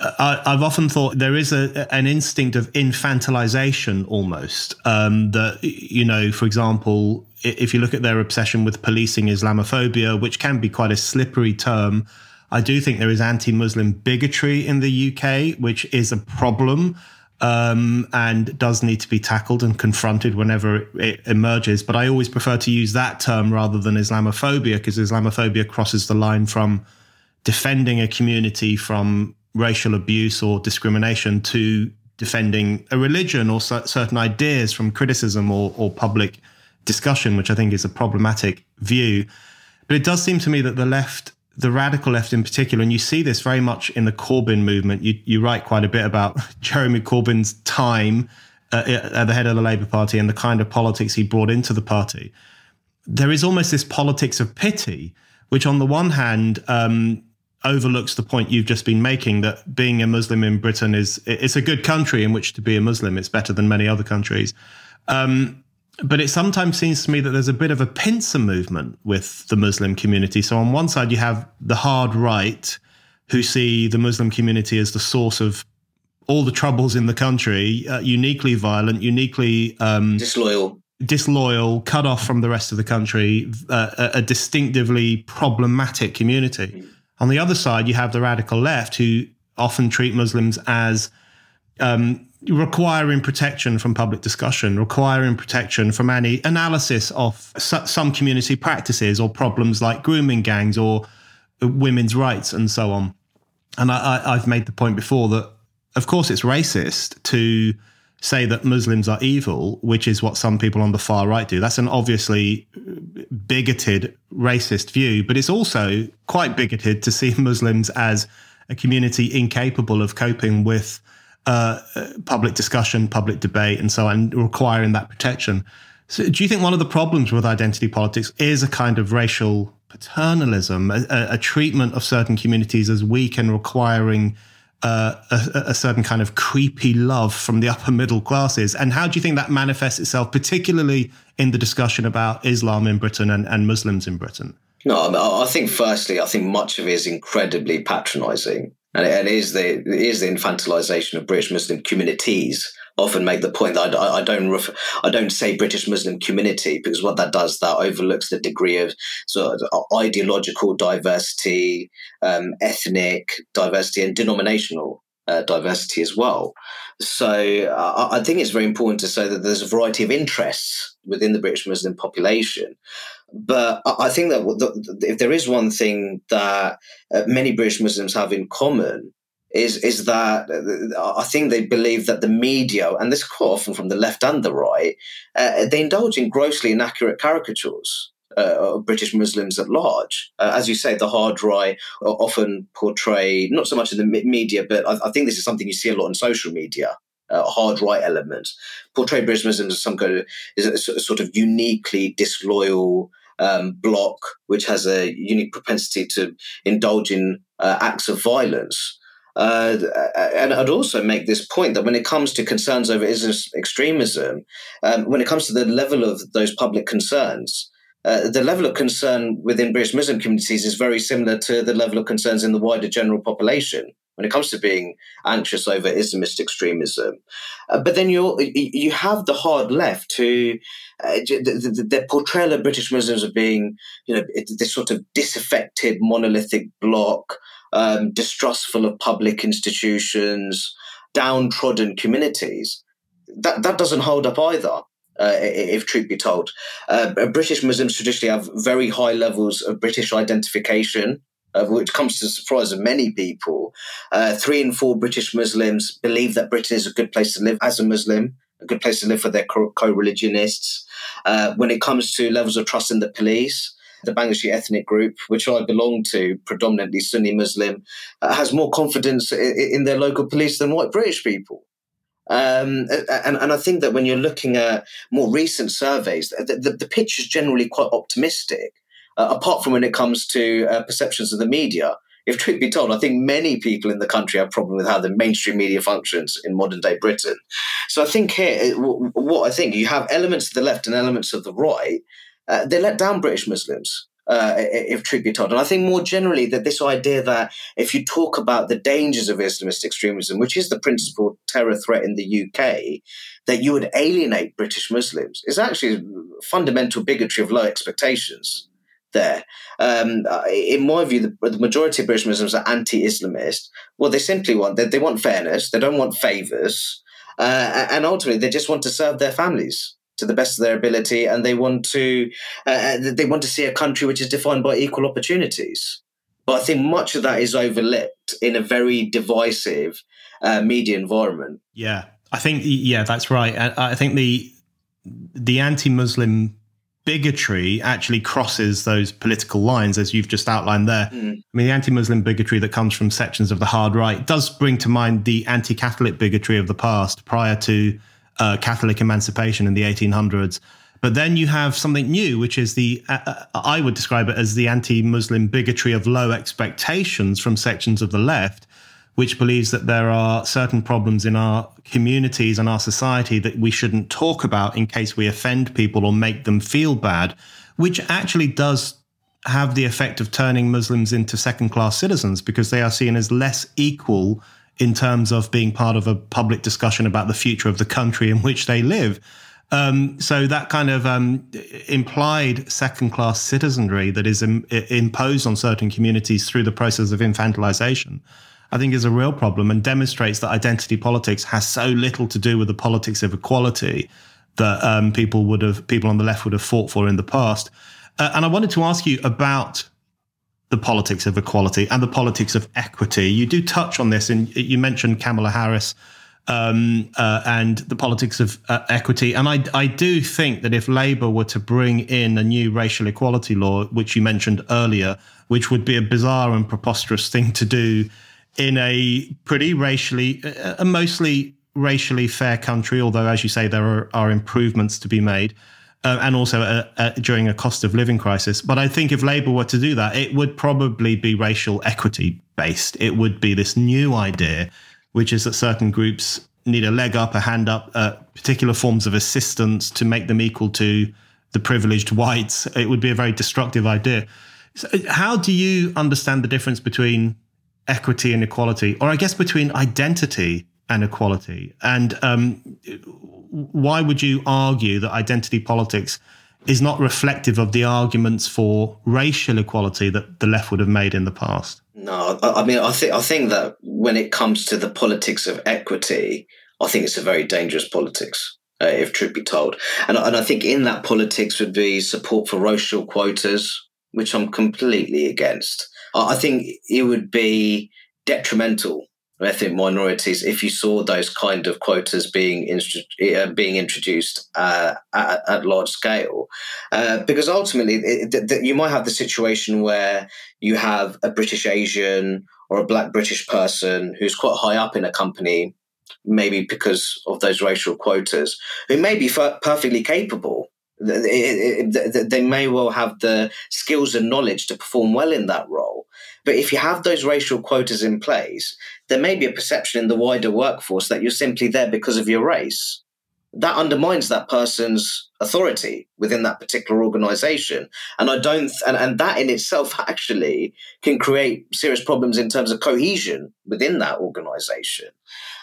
Speaker 1: I, have often thought there is a, an instinct of infantilization almost. Um, that, you know, for example, if you look at their obsession with policing Islamophobia, which can be quite a slippery term, I do think there is anti Muslim bigotry in the UK, which is a problem um, and does need to be tackled and confronted whenever it, it, emerges. But I always prefer to use that term rather than Islamophobia because Islamophobia crosses the line from defending a community from racial abuse or discrimination to defending a religion or certain ideas from criticism or, or public discussion, which I think is a problematic view. But it does seem to me that the left the radical left in particular, and you see this very much in the Corbyn movement. You, you write quite a bit about Jeremy Corbyn's time uh, at the head of the Labour Party and the kind of politics he brought into the party. There is almost this politics of pity, which on the one hand um, overlooks the point you've just been making that being a Muslim in Britain is it's a good country in which to be a Muslim. It's better than many other countries. Um, but it sometimes seems to me that there's a bit of a pincer movement with the Muslim community. So on one side, you have the hard right who see the Muslim community as the source of all the troubles in the country, uh, uniquely violent, uniquely um,
Speaker 2: disloyal,
Speaker 1: disloyal, cut off from the rest of the country, uh, a, a, distinctively problematic community. Mm. On the other side, you have the radical left who often treat Muslims as um, requiring protection from public discussion, requiring protection from any analysis of some community practices or problems like grooming gangs or women's rights and so on. And I, have made the point before that, of course, it's racist to say that Muslims are evil, which is what some people on the far right do. That's an obviously bigoted, racist view, but it's also quite bigoted to see Muslims as a community incapable of coping with uh, public discussion, public debate, and so on, requiring that protection. So, do you think one of the problems with identity politics is a kind of racial paternalism, a, a treatment of certain communities as weak and requiring a, a, certain kind of creepy love from the upper middle classes? And how do you think that manifests itself, particularly in the discussion about Islam in Britain and, and Muslims in Britain?
Speaker 2: No, I think firstly, I think much of it is incredibly patronising and it is the it is the infantilization of British Muslim communities. Often make the point that I, I don't ref, I don't say British Muslim community because what that does that overlooks the degree of sort of ideological diversity, um, ethnic diversity, and denominational uh, diversity as well. So uh, I think it's very important to say that there's a variety of interests within the British Muslim population. But I think that if there is one thing that uh, many British Muslims have in common, is is that uh, I think they believe that the media, and this quite often from the left and the right, uh, they indulge in grossly inaccurate caricatures uh, of British Muslims at large. Uh, as you say, the hard right often portray not so much in the media, but I, I, think this is something you see a lot on social media uh, hard right elements, portray British Muslims as some kind of is a sort of uniquely disloyal, um, bloc, which has a unique propensity to indulge in uh, acts of violence. Uh, and I'd also make this point that when it comes to concerns over Islamist extremism, um, when it comes to the level of those public concerns, uh, the level of concern within British Muslim communities is very similar to the level of concerns in the wider general population when it comes to being anxious over Islamist extremism. Uh, but then you you have the hard left who uh, the, the, the, portrayal of British Muslims as being you know this sort of disaffected monolithic bloc, um, distrustful of public institutions, downtrodden communities. That that doesn't hold up either. Uh, if truth be told. Uh, British Muslims traditionally have very high levels of British identification, uh, which comes to the surprise of many people. Uh, three in four British Muslims believe that Britain is a good place to live as a Muslim, a good place to live for their co religionists. Uh, when it comes to levels of trust in the police, the Bangladeshi ethnic group, which I belong to, predominantly Sunni Muslim, uh, has more confidence in, in their local police than white British people. Um, and, and I think that when you're looking at more recent surveys, the, the, the picture is generally quite optimistic, uh, apart from when it comes to uh, perceptions of the media. If truth be told, I think many people in the country have a problem with how the mainstream media functions in modern day Britain. So I think here, what I think, you have elements of the left and elements of the right. Uh, they let down British Muslims uh, if truth be told. And I think more generally that this idea that if you talk about the dangers of Islamist extremism, which is the principal terror threat in the UK, that you would alienate British Muslims is actually fundamental bigotry of low expectations there. Um, in my view, the, the, majority of British Muslims are anti-Islamist. Well, they simply want they, they want fairness. They don't want favors, uh, and ultimately they just want to serve their families to the best of their ability, and they want to uh, uh, they want to see a country which is defined by equal opportunities. But I think much of that is overlooked in a very divisive uh, media environment.
Speaker 1: Yeah, I think yeah, that's right. I, I think the the anti-Muslim bigotry actually crosses those political lines, as you've just outlined there. Mm. I mean, the anti Muslim bigotry that comes from sections of the hard right does bring to mind the anti Catholic bigotry of the past prior to uh, Catholic emancipation in the 1800s. But then you have something new, which is the, uh, uh I would describe it as the anti Muslim bigotry of low expectations from sections of the left, which believes that there are certain problems in our communities and our society that we shouldn't talk about in case we offend people or make them feel bad, which actually does have the effect of turning Muslims into second class citizens because they are seen as less equal in terms of being part of a public discussion about the future of the country in which they live. Um, so that kind of um, implied second class citizenry that is Im- imposed on certain communities through the process of infantilization, I think is a real problem and demonstrates that identity politics has so little to do with the politics of equality that um, people would have people on the left would have fought for in the past. Uh, and I wanted to ask you about the politics of equality and the politics of equity. You do touch on this, and you mentioned Kamala Harris um, uh, and the politics of uh, equity. And I, I do think that if Labour were to bring in a new racial equality law, which you mentioned earlier, which would be a bizarre and preposterous thing to do in a pretty racially, uh, a mostly racially fair country, although, as you say, there are, are improvements to be made uh, and also uh, uh, during a cost of living crisis. But I think if Labour were to do that, it would probably be racial equity based. It would be this new idea, which is that certain groups need a leg up, a hand up, uh, particular forms of assistance to make them equal to the privileged whites. It would be a very destructive idea. So how do you understand the difference between equity and equality, or I guess between identity and equality? And um, why would you argue that identity politics is not reflective of the arguments for racial equality that the left would have made in the past?
Speaker 2: No, I mean, I think I think that when it comes to the politics of equity, I think it's a very dangerous politics. Uh, if truth be told, and and I think in that politics would be support for racial quotas, which I'm completely against. I think it would be detrimental ethnic minorities if you saw those kind of quotas being uh, being introduced uh, at, at, large scale, uh, because ultimately it, it, you might have the situation where you have a British Asian or a Black British person who's quite high up in a company, maybe because of those racial quotas, who may be f- perfectly capable They may well have the skills and knowledge to perform well in that role. But if you have those racial quotas in place, there may be a perception in the wider workforce that you're simply there because of your race. That undermines that person's authority within that particular organization. And i don't and, and that in itself actually can create serious problems in terms of cohesion within that organization.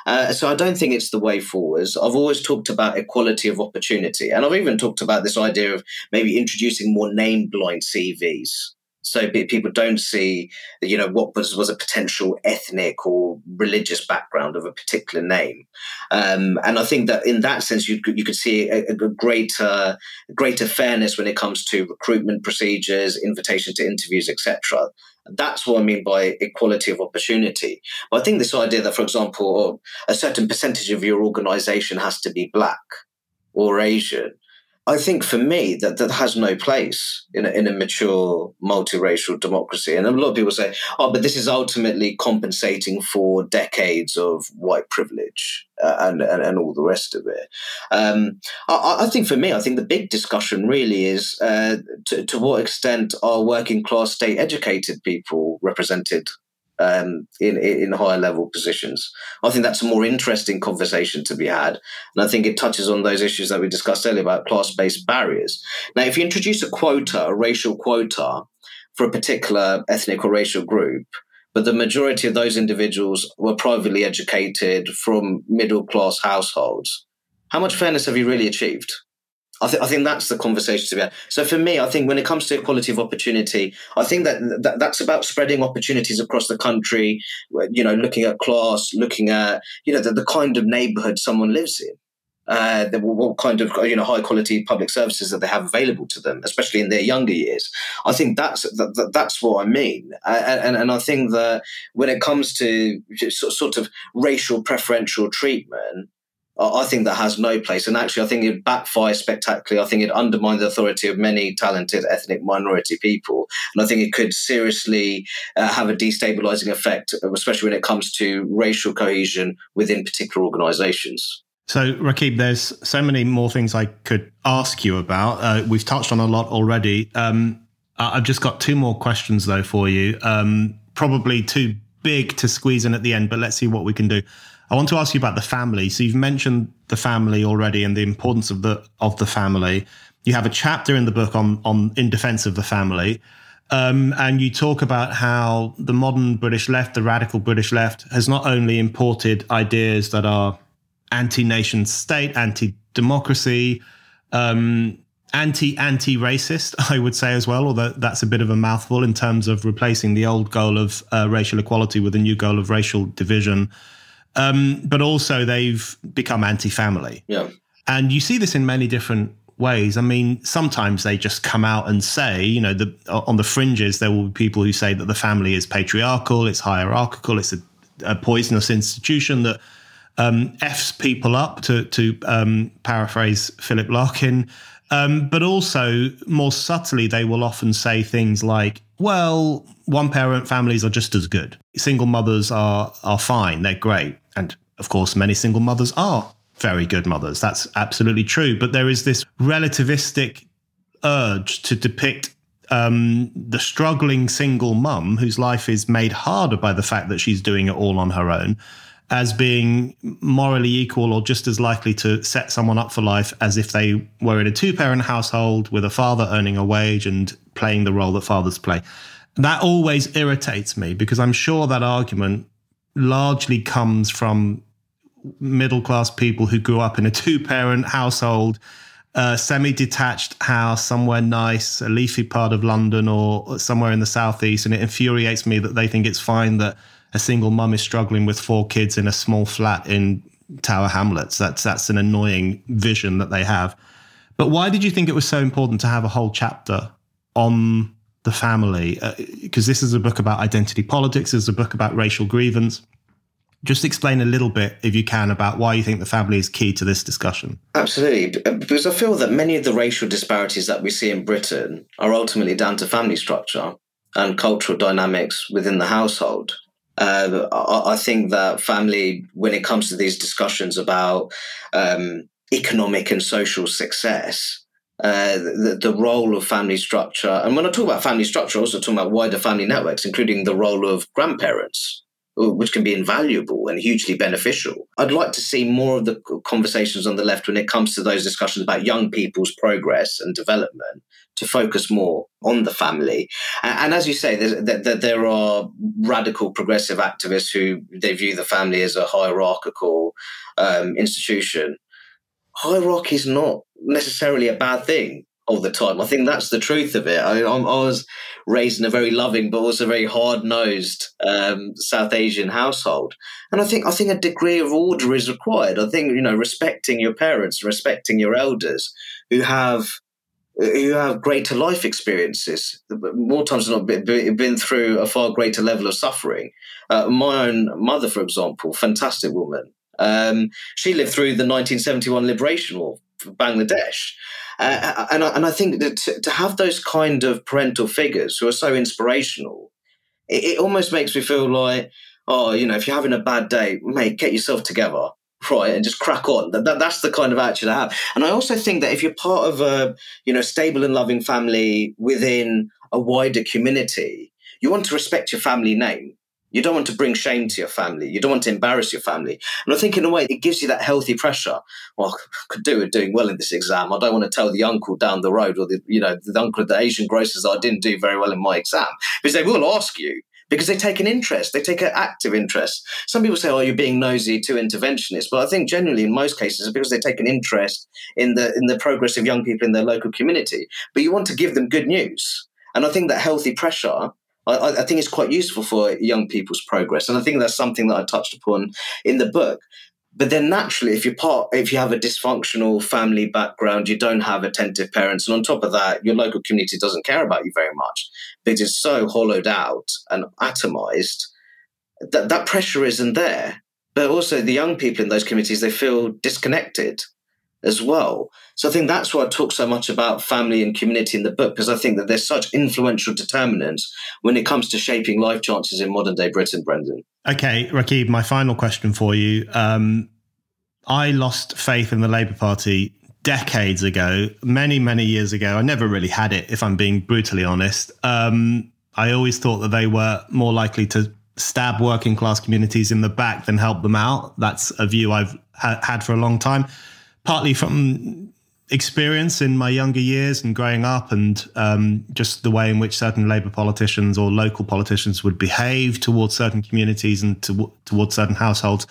Speaker 2: Uh, so i don't think it's the way forwards. I've always talked about equality of opportunity and i've even talked about this idea of maybe introducing more name blind cvs so people don't see you know what was, was a potential ethnic or religious background of a particular name um, and i think that in that sense you could, you could see a, a greater greater fairness when it comes to recruitment procedures invitation to interviews etc that's what I mean by equality of opportunity. But I think this idea that, for example, a certain percentage of your organization has to be black or Asian I think for me that that has no place in a, in a mature multiracial democracy. And a lot of people say, "Oh, but this is ultimately compensating for decades of white privilege uh, and, and, and all the rest of it." Um, I, I, think for me, I think the big discussion really is uh, to, to what extent are working class, state educated people represented um, in in higher level positions. I think that's a more interesting conversation to be had, and I think it touches on those issues that we discussed earlier about class based barriers. Now, if you introduce a quota, a racial quota for a particular ethnic or racial group, but the majority of those individuals were privately educated from middle class households, how much fairness have you really achieved? I, th- I think that's the conversation to be had. So for me, I think when it comes to equality of opportunity, I think that, that that's about spreading opportunities across the country. You know, looking at class, looking at you know the, the kind of neighbourhood someone lives in. Uh, the, what kind of you know high quality public services that they have available to them, especially in their younger years. I think that's that, that's what I mean, and, and I think that when it comes to sort of racial preferential treatment, I think that has no place. And actually, I think it backfires spectacularly. I think it undermines the authority of many talented ethnic minority people. And I think it could seriously uh, have a destabilizing effect, especially when it comes to racial cohesion within particular organizations.
Speaker 1: So, Rakib, there's so many more things I could ask you about. Uh, we've touched on a lot already. Um, I've just got two more questions, though, for you. Um, probably too big to squeeze in at the end, but let's see what we can do. I want to ask you about the family. So you've mentioned the family already and the importance of the of the family. You have a chapter in the book on on in defense of the family. Um, and you talk about how the modern British left, the radical British left, has not only imported ideas that are anti-nation state, anti-democracy, um, anti anti racist, I would say as well, although that's a bit of a mouthful in terms of replacing the old goal of uh, racial equality with a new goal of racial division. Um, but also they've become anti-family.
Speaker 2: Yeah.
Speaker 1: And you see this in many different ways. I mean, sometimes they just come out and say, you know, the, on the fringes, there will be people who say that the family is patriarchal, it's hierarchical, it's a, a poisonous institution that um, f's people up, to, to um, paraphrase Philip Larkin. Um, but also, more subtly, they will often say things like, well, one parent families are just as good. Single mothers are, are fine, they're great. And of course, many single mothers are very good mothers. That's absolutely true. But there is this relativistic urge to depict um, the struggling single mum whose life is made harder by the fact that she's doing it all on her own as being morally equal or just as likely to set someone up for life as if they were in a two parent household with a father earning a wage and playing the role that fathers play. That always irritates me because I'm sure that argument largely comes from middle class people who grew up in a two parent household, a semi detached house somewhere nice, a leafy part of London or somewhere in the southeast. And it infuriates me that they think it's fine that a single mum is struggling with four kids in a small flat in Tower Hamlets. That's that's an annoying vision that they have. But why did you think it was so important to have a whole chapter on the family? Because uh, this is a book about identity politics. It's a book about racial grievance. Just explain a little bit, if you can, about why you think the family is key to this discussion.
Speaker 2: Absolutely, because I feel that many of the racial disparities that we see in Britain are ultimately down to family structure and cultural dynamics within the household. Uh, I, I, think that family, when it comes to these discussions about um, economic and social success, uh, the, the role of family structure. And when I talk about family structure, I also talk about wider family networks, including the role of grandparents, which can be invaluable and hugely beneficial. I'd like to see more of the conversations on the left when it comes to those discussions about young people's progress and development to focus more on the family. And, as you say, that there are radical progressive activists who they view the family as a hierarchical um, institution. Hierarchy is not necessarily a bad thing all the time. I think that's the truth of it. I, I was raised in a very loving but also very hard nosed um, South Asian household, and I think I think a degree of order is required. I think you know respecting your parents, respecting your elders who have who have greater life experiences, more times than not, been through a far greater level of suffering. Uh, my own mother, for example, fantastic woman. Um, she lived through the 1971 liberation war for Bangladesh. Uh, and, I, and I think that to, to, have those kind of parental figures who are so inspirational, it, it almost makes me feel like, oh, you know, if you're having a bad day, mate, get yourself together right and just crack on. That, that, that's the kind of attitude i have. And i also think that if you're part of a you know stable and loving family within a wider community you want to respect your family name you don't want to bring shame to your family. You don't want to embarrass your family. And I think, in a way, it gives you that healthy pressure. Well, I could do it doing well in this exam. I don't want to tell the uncle down the road or the, you know, the uncle at the Asian grocers I didn't do very well in my exam because they will ask you because they take an interest. They take an active interest. Some people say, "Oh, you're being nosy, too interventionist," but I think generally, in most cases, it's because they take an interest in the in the progress of young people in their local community. But you want to give them good news, and I think that healthy pressure. I, I think it's quite useful for young people's progress, and I think that's something that I touched upon in the book. But then naturally, if you're part, if you have a dysfunctional family background, you don't have attentive parents, and on top of that, your local community doesn't care about you very much it's so hollowed out and atomized that that pressure isn't there. But also, the young people in those communities they feel disconnected as well. So I think that's why I talk so much about family and community in the book because I think that there's such influential determinants when it comes to shaping life chances in modern day Britain, Brendan.
Speaker 1: Okay, Rakib, my final question for you. Um, I lost faith in the Labour Party decades ago, many, many years ago. I never really had it, if I'm being brutally honest. Um, I always thought that they were more likely to stab working class communities in the back than help them out. That's a view I've ha- had for a long time partly from experience in my younger years and growing up, and um, just the way in which certain Labour politicians or local politicians would behave towards certain communities and to, towards certain households.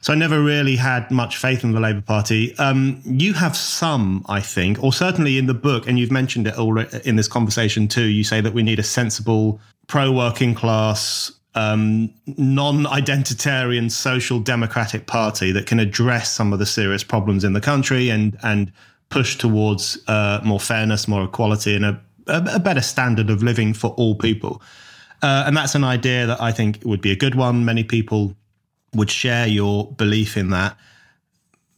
Speaker 1: So I never really had much faith in the Labour Party. Um, you have some, I think, or certainly in the book, and you've mentioned it already in this conversation too. You say that we need a sensible, pro-working class, um, non-identitarian social democratic party that can address some of the serious problems in the country and and push towards uh, more fairness, more equality, and a, a, better standard of living for all people. Uh, and that's an idea that I think would be a good one. Many people would share your belief in that.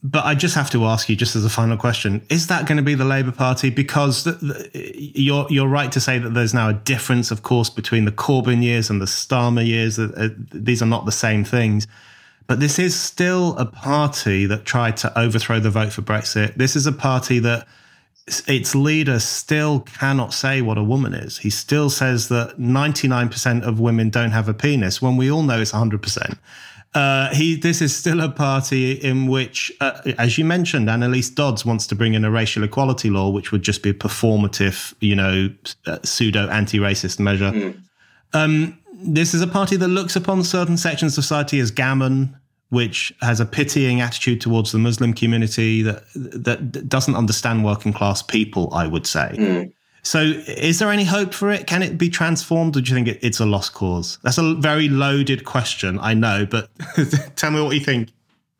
Speaker 1: But I just have to ask you, just as a final question, is that going to be the Labour Party? Because the, the, you're you're right to say that there's now a difference, of course, between the Corbyn years and the Starmer years. Uh, these are not the same things. But this is still a party that tried to overthrow the vote for Brexit. This is a party that its leader still cannot say what a woman is. He still says that 99% of women don't have a penis when we all know it's 100%. Uh, he this is still a party in which, uh, as you mentioned, Anneliese Dodds wants to bring in a racial equality law, which would just be a performative, you know, uh, pseudo anti-racist measure. Mm. Um, this is a party that looks upon certain sections of society as gammon, which has a pitying attitude towards the Muslim community that that doesn't understand working class people. I would say. Mm. So, is there any hope for it? Can it be transformed, or do you think it's a lost cause? That's a very loaded question, I know, but tell me what you think.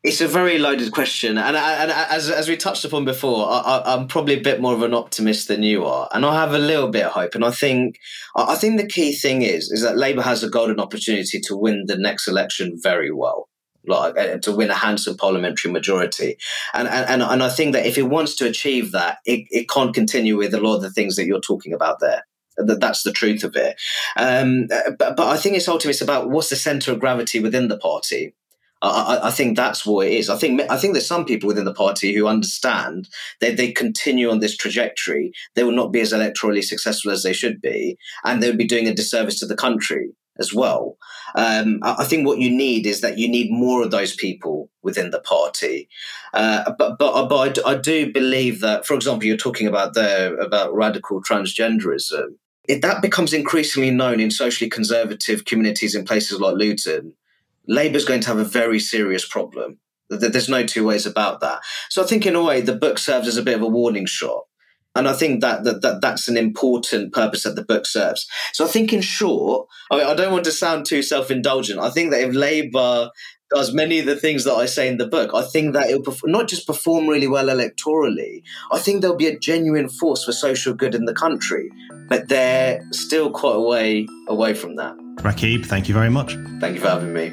Speaker 2: It's a very loaded question, and, and as as we touched upon before, I, am probably a bit more of an optimist than you are, and I have a little bit of hope. And I think I think the key thing is is that Labour has a golden opportunity to win the next election very well like uh, to win a handsome parliamentary majority. And, and and I think that if it wants to achieve that, it, it can't continue with a lot of the things that you're talking about there. That that's the truth of it. Um, but, but I think it's ultimately it's about what's the centre of gravity within the party. I, I, think that's what it is. I think I think there's some people within the party who understand that they continue on this trajectory, they will not be as electorally successful as they should be, and they would be doing a disservice to the country as well. Um, I think what you need is that you need more of those people within the party. Uh, but but, but I, I, do believe that, for example, you're talking about the about radical transgenderism. That becomes increasingly known in socially conservative communities in places like Luton, Labour's going to have a very serious problem. There's no two ways about that. So I think, in a way, the book serves as a bit of a warning shot. And I think that, that, that that's an important purpose that the book serves. So I think, in short, I, mean, I don't want to sound too self indulgent. I think that if Labour does many of the things that I say in the book, I think that it'll not just perform really well electorally, I think there'll be a genuine force for social good in the country. But they're still quite a way away from that.
Speaker 3: Rakib, thank you very much.
Speaker 2: Thank you for having me.